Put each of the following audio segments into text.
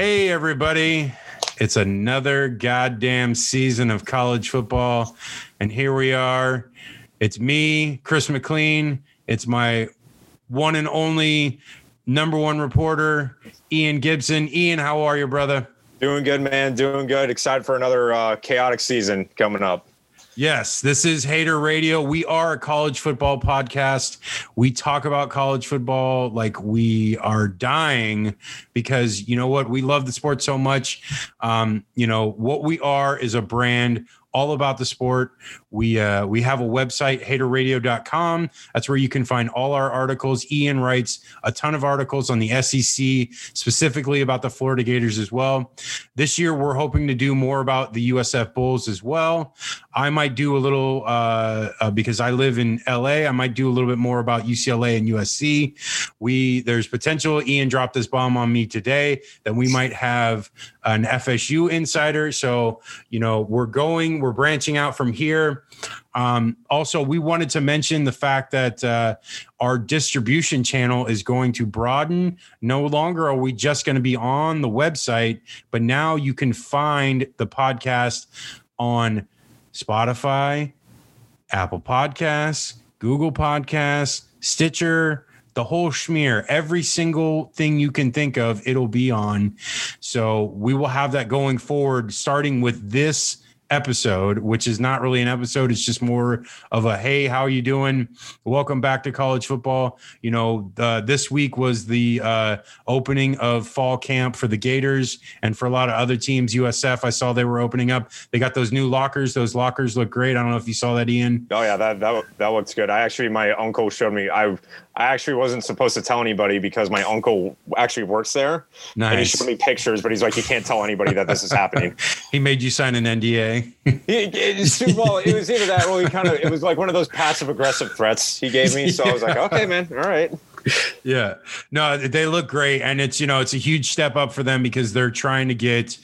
everybody. It's another goddamn season of college football. And here we are. It's me, Chris McLean. It's my one and only number one reporter, Ian Gibson. Ian, how are you, brother? Doing good, man. Doing good. Excited for another uh, chaotic season coming up. Yes, this is Hater Radio. We are a college football podcast. We talk about college football like we are dying because you know what? We love the sport so much. Um, you know, what we are is a brand all about the sport. We uh, we have a website, haterradio.com. That's where you can find all our articles. Ian writes a ton of articles on the SEC, specifically about the Florida Gators as well. This year, we're hoping to do more about the USF Bulls as well. I might do a little uh, uh, because I live in LA. I might do a little bit more about UCLA and USC. We there's potential. Ian dropped this bomb on me today that we might have an FSU insider. So you know we're going, we're branching out from here. Um, also, we wanted to mention the fact that uh, our distribution channel is going to broaden. No longer are we just going to be on the website, but now you can find the podcast on Spotify, Apple Podcasts, Google Podcasts, Stitcher, the whole schmear, every single thing you can think of, it'll be on. So we will have that going forward, starting with this episode, which is not really an episode. It's just more of a hey, how are you doing? Welcome back to college football. You know, uh, this week was the uh, opening of fall camp for the Gators and for a lot of other teams. USF, I saw they were opening up. They got those new lockers. Those lockers look great. I don't know if you saw that, Ian. Oh yeah, that that that looks good. I actually, my uncle showed me. I I actually wasn't supposed to tell anybody because my uncle actually works there. Nice. And he showed me pictures, but he's like, you can't tell anybody that this is happening. he made you sign an NDA. Well, it was either that, or he kind of, it was like one of those passive aggressive threats he gave me. So I was like, okay, man, all right yeah no they look great and it's you know it's a huge step up for them because they're trying to get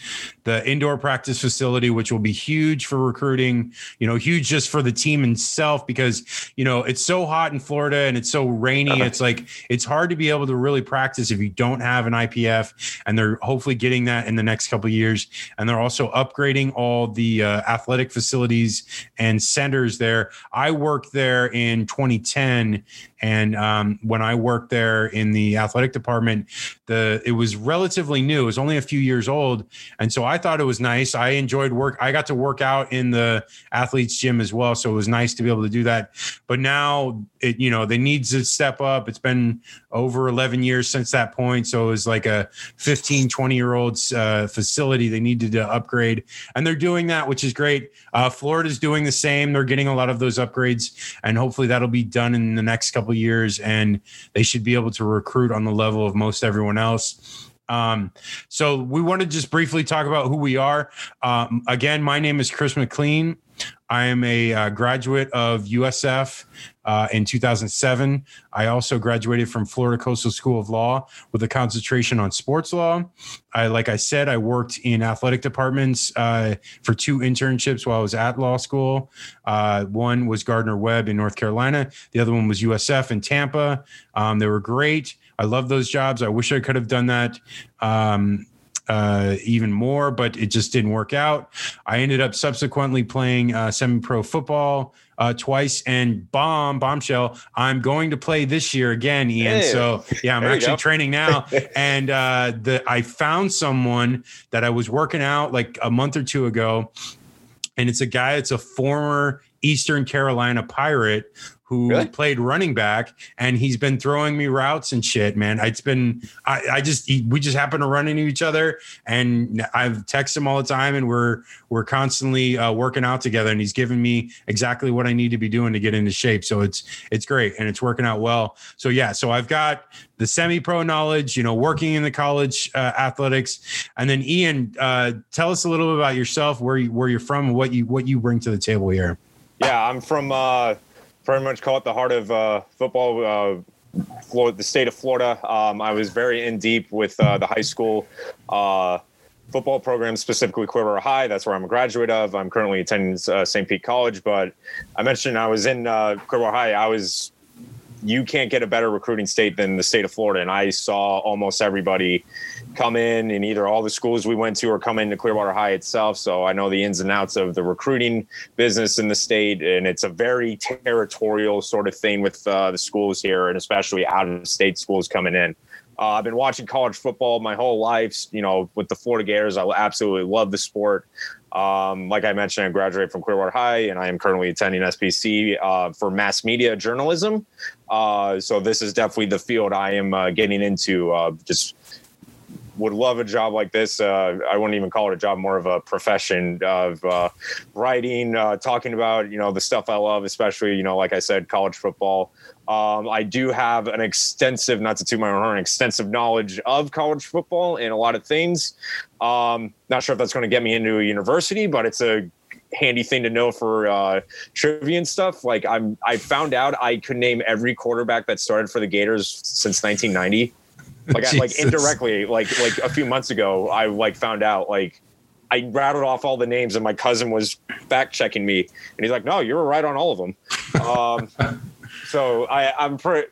the indoor practice facility which will be huge for recruiting you know huge just for the team itself because you know it's so hot in florida and it's so rainy uh-huh. it's like it's hard to be able to really practice if you don't have an ipf and they're hopefully getting that in the next couple of years and they're also upgrading all the uh, athletic facilities and centers there i worked there in 2010 and um, when I worked there in the athletic department, the it was relatively new. It was only a few years old, and so I thought it was nice. I enjoyed work. I got to work out in the athletes gym as well, so it was nice to be able to do that. But now, it you know, they need to step up. It's been over 11 years since that point, so it was like a 15, 20 year old uh, facility. They needed to upgrade, and they're doing that, which is great. Uh, Florida's doing the same. They're getting a lot of those upgrades, and hopefully that'll be done in the next couple years, and they should be able to recruit on the level of most everyone else. Um, so we want to just briefly talk about who we are. Um, again, my name is Chris McLean. I am a uh, graduate of USF uh, in 2007. I also graduated from Florida Coastal School of Law with a concentration on sports law. I, like I said, I worked in athletic departments uh, for two internships while I was at law school. Uh, one was Gardner Webb in North Carolina. The other one was USF in Tampa. Um, they were great. I love those jobs. I wish I could have done that. Um, uh, even more, but it just didn't work out. I ended up subsequently playing uh, semi-pro football uh, twice and bomb bombshell. I'm going to play this year again, Ian. Hey, so yeah, I'm actually training now, and uh, the I found someone that I was working out like a month or two ago, and it's a guy. It's a former Eastern Carolina Pirate who really? played running back and he's been throwing me routes and shit, man. It's been, I, I just, he, we just happen to run into each other and I've texted him all the time and we're, we're constantly uh, working out together and he's giving me exactly what I need to be doing to get into shape. So it's, it's great and it's working out well. So yeah, so I've got the semi pro knowledge, you know, working in the college uh, athletics. And then Ian, uh, tell us a little bit about yourself, where you, where you're from what you, what you bring to the table here. Yeah, I'm from, uh, pretty much call it the heart of uh, football. Uh, Florida, the state of Florida. Um, I was very in deep with uh, the high school uh, football program, specifically Clearwater High. That's where I'm a graduate of. I'm currently attending uh, St. Pete College, but I mentioned I was in uh, Clearwater High. I was. You can't get a better recruiting state than the state of Florida, and I saw almost everybody come in in either all the schools we went to or come into Clearwater High itself. So I know the ins and outs of the recruiting business in the state, and it's a very territorial sort of thing with uh, the schools here, and especially out of state schools coming in. Uh, I've been watching college football my whole life. You know, with the Florida Gators, I absolutely love the sport. Um, like I mentioned, I graduated from Clearwater High, and I am currently attending SPC uh, for mass media journalism. Uh, so this is definitely the field I am uh, getting into. Uh, just would love a job like this. Uh, I wouldn't even call it a job, more of a profession of uh, writing, uh, talking about you know the stuff I love, especially you know like I said, college football. Um, I do have an extensive, not to toot my own horn, extensive knowledge of college football and a lot of things. Um, not sure if that's going to get me into a university, but it's a handy thing to know for uh, trivia and stuff. Like I'm, I found out I could name every quarterback that started for the Gators since 1990. Like, I, like indirectly, like like a few months ago, I like found out like I rattled off all the names, and my cousin was fact checking me, and he's like, "No, you were right on all of them." Um, so I, I'm pretty,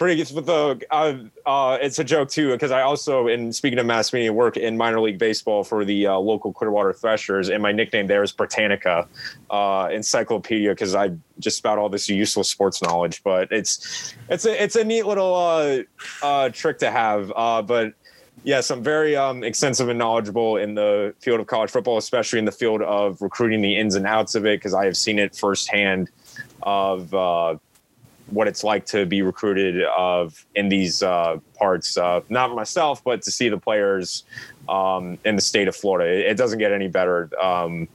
pretty with the. Uh, uh, it's a joke too because I also, in speaking of mass media, work in minor league baseball for the uh, local Clearwater Threshers, and my nickname there is Britannica uh, Encyclopedia because I just spout all this useless sports knowledge. But it's it's a it's a neat little uh, uh, trick to have. But Yes, I'm very um, extensive and knowledgeable in the field of college football, especially in the field of recruiting the ins and outs of it, because I have seen it firsthand of what it's like to be recruited of in these uh, parts. Uh, not myself, but to see the players um, in the state of Florida. It, it doesn't get any better um,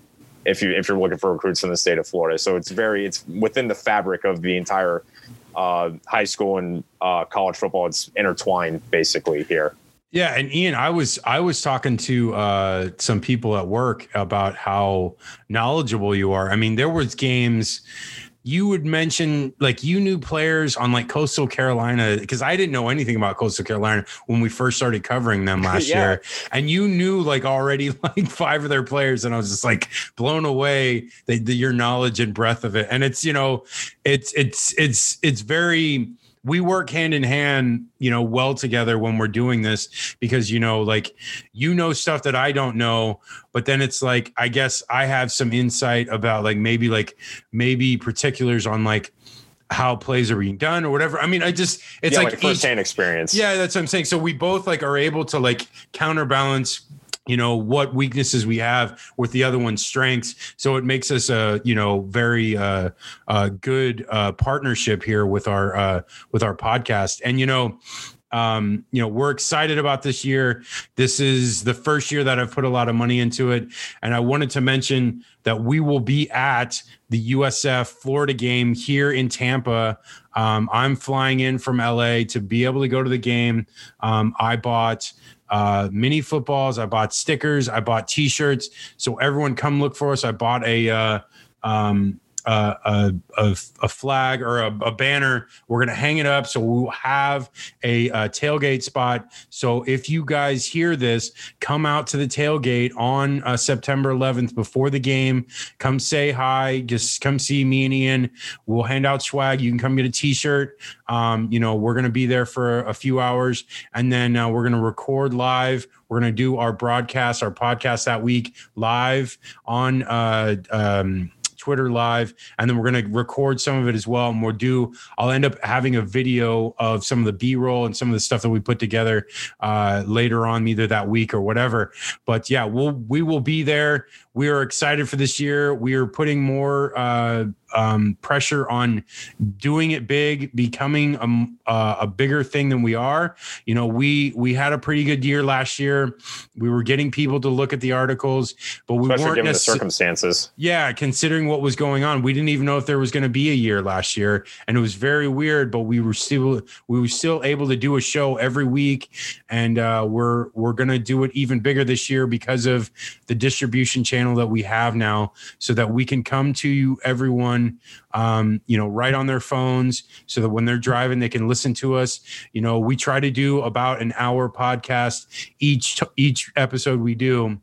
if you if you're looking for recruits in the state of Florida. So it's very it's within the fabric of the entire uh, high school and uh, college football. It's intertwined basically here. Yeah, and Ian, I was I was talking to uh, some people at work about how knowledgeable you are. I mean, there was games you would mention like you knew players on like coastal carolina because i didn't know anything about coastal carolina when we first started covering them last yeah. year and you knew like already like five of their players and i was just like blown away the, your knowledge and breadth of it and it's you know it's it's it's it's very we work hand in hand, you know, well together when we're doing this because, you know, like you know stuff that I don't know, but then it's like, I guess I have some insight about like maybe like maybe particulars on like how plays are being done or whatever. I mean, I just it's yeah, like, like firsthand experience. Yeah, that's what I'm saying. So we both like are able to like counterbalance you know what weaknesses we have with the other one's strengths so it makes us a you know very uh, uh good uh partnership here with our uh with our podcast and you know um, you know, we're excited about this year. This is the first year that I've put a lot of money into it. And I wanted to mention that we will be at the USF Florida game here in Tampa. Um, I'm flying in from LA to be able to go to the game. Um, I bought uh, mini footballs. I bought stickers. I bought T-shirts. So everyone, come look for us. I bought a uh, um, a, a, a, flag or a, a, banner. We're going to hang it up. So we'll have a, tailgate spot. So if you guys hear this, come out to the tailgate on uh, September 11th before the game. Come say hi. Just come see me and Ian. We'll hand out swag. You can come get a t shirt. Um, you know, we're going to be there for a few hours and then uh, we're going to record live. We're going to do our broadcast, our podcast that week live on uh, um, Twitter live, and then we're going to record some of it as well. And we'll do. I'll end up having a video of some of the B roll and some of the stuff that we put together uh, later on, either that week or whatever. But yeah, we'll we will be there. We are excited for this year. We are putting more. Uh, um, pressure on doing it big, becoming a, uh, a bigger thing than we are. You know, we we had a pretty good year last year. We were getting people to look at the articles, but we Especially weren't given the circumstances. Yeah, considering what was going on, we didn't even know if there was going to be a year last year, and it was very weird. But we were still we were still able to do a show every week, and uh, we're we're going to do it even bigger this year because of the distribution channel that we have now, so that we can come to you um, you know, right on their phones so that when they're driving, they can listen to us. You know, we try to do about an hour podcast each, each episode we do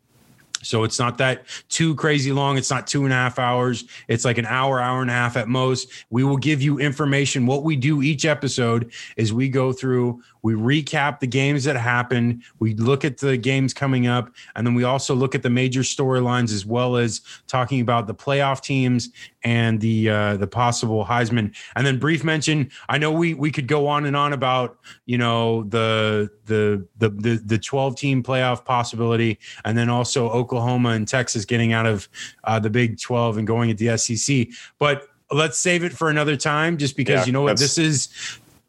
So it's not that too crazy long. It's not two and a half hours. It's like an hour, hour and a half at most. We will give you information. What we do each episode is we go through, we recap the games that happened, we look at the games coming up, and then we also look at the major storylines as well as talking about the playoff teams and the uh, the possible Heisman. And then brief mention. I know we we could go on and on about you know the the the the, the 12 team playoff possibility, and then also Oklahoma and Texas getting out of uh, the Big 12 and going at the SEC. But let's save it for another time, just because yeah, you know what this is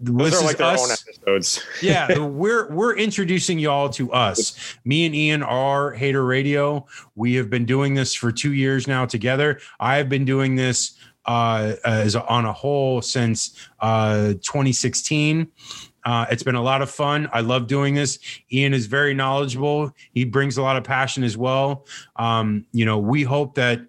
those this are like their us. own episodes. yeah, we're we're introducing y'all to us. Me and Ian are Hater Radio. We have been doing this for two years now together. I have been doing this uh, as on a whole since uh, 2016. Uh, it's been a lot of fun. I love doing this. Ian is very knowledgeable. He brings a lot of passion as well. Um, you know, we hope that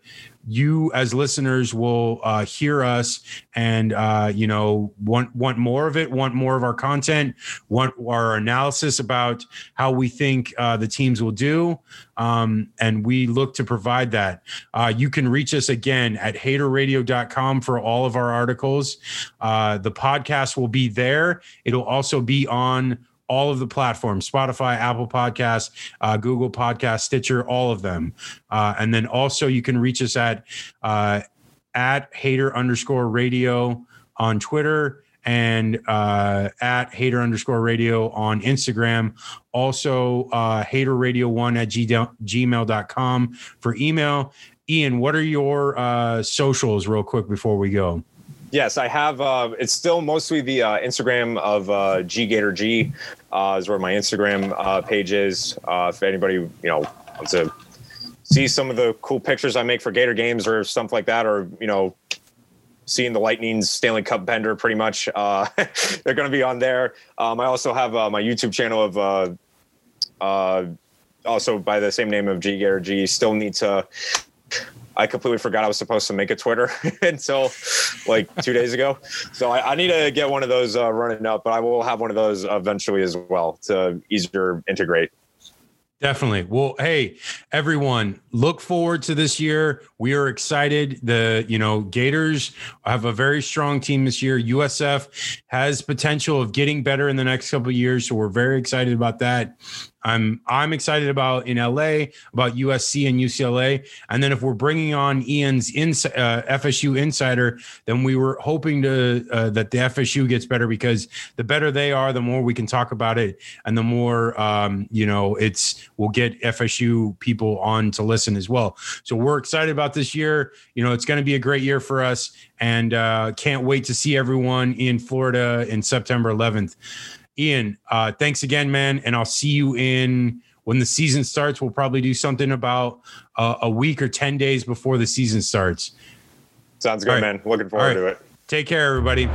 you as listeners will uh, hear us and uh, you know want want more of it want more of our content want our analysis about how we think uh, the teams will do um, and we look to provide that. Uh, you can reach us again at haterradio.com for all of our articles. Uh, the podcast will be there. It'll also be on all of the platforms Spotify, Apple Podcasts, uh, Google Podcasts, Stitcher, all of them. Uh, and then also you can reach us at uh, at hater underscore radio on Twitter and uh, at hater underscore radio on Instagram. Also, uh, hater radio one at gmail.com for email. Ian, what are your uh, socials, real quick, before we go? Yes, I have. Uh, it's still mostly the uh, Instagram of uh, G Gator G uh, is where my Instagram uh, page is. Uh, if anybody you know wants to see some of the cool pictures I make for Gator games or stuff like that, or you know, seeing the Lightning's Stanley Cup bender, pretty much, they're going to be on there. Um, I also have my YouTube channel of. Also by the same name of G Gator G. Still need to I completely forgot I was supposed to make a Twitter until like two days ago. So I, I, need to get one of those uh, running up, but I will have one of those eventually as well to easier integrate. Definitely. Well, hey, everyone, look forward to this year. We are excited. The, you know, Gators have a very strong team this year. USF has potential of getting better in the next couple years, so we're very excited about that. I'm I'm excited about in LA about USC and UCLA, and then if we're bringing on Ian's ins, uh, FSU insider, then we were hoping to uh, that the FSU gets better because the better they are, the more we can talk about it, and the more um, you know it's we'll get FSU people on to listen as well. So we're excited about this year. You know, it's going to be a great year for us, and uh, can't wait to see everyone in Florida in September 11th. Ian, uh, thanks again, man. And I'll see you in when the season starts. We'll probably do something about uh, a week or 10 days before the season starts. Sounds good, right. man. Looking forward right. to it. Take care, everybody.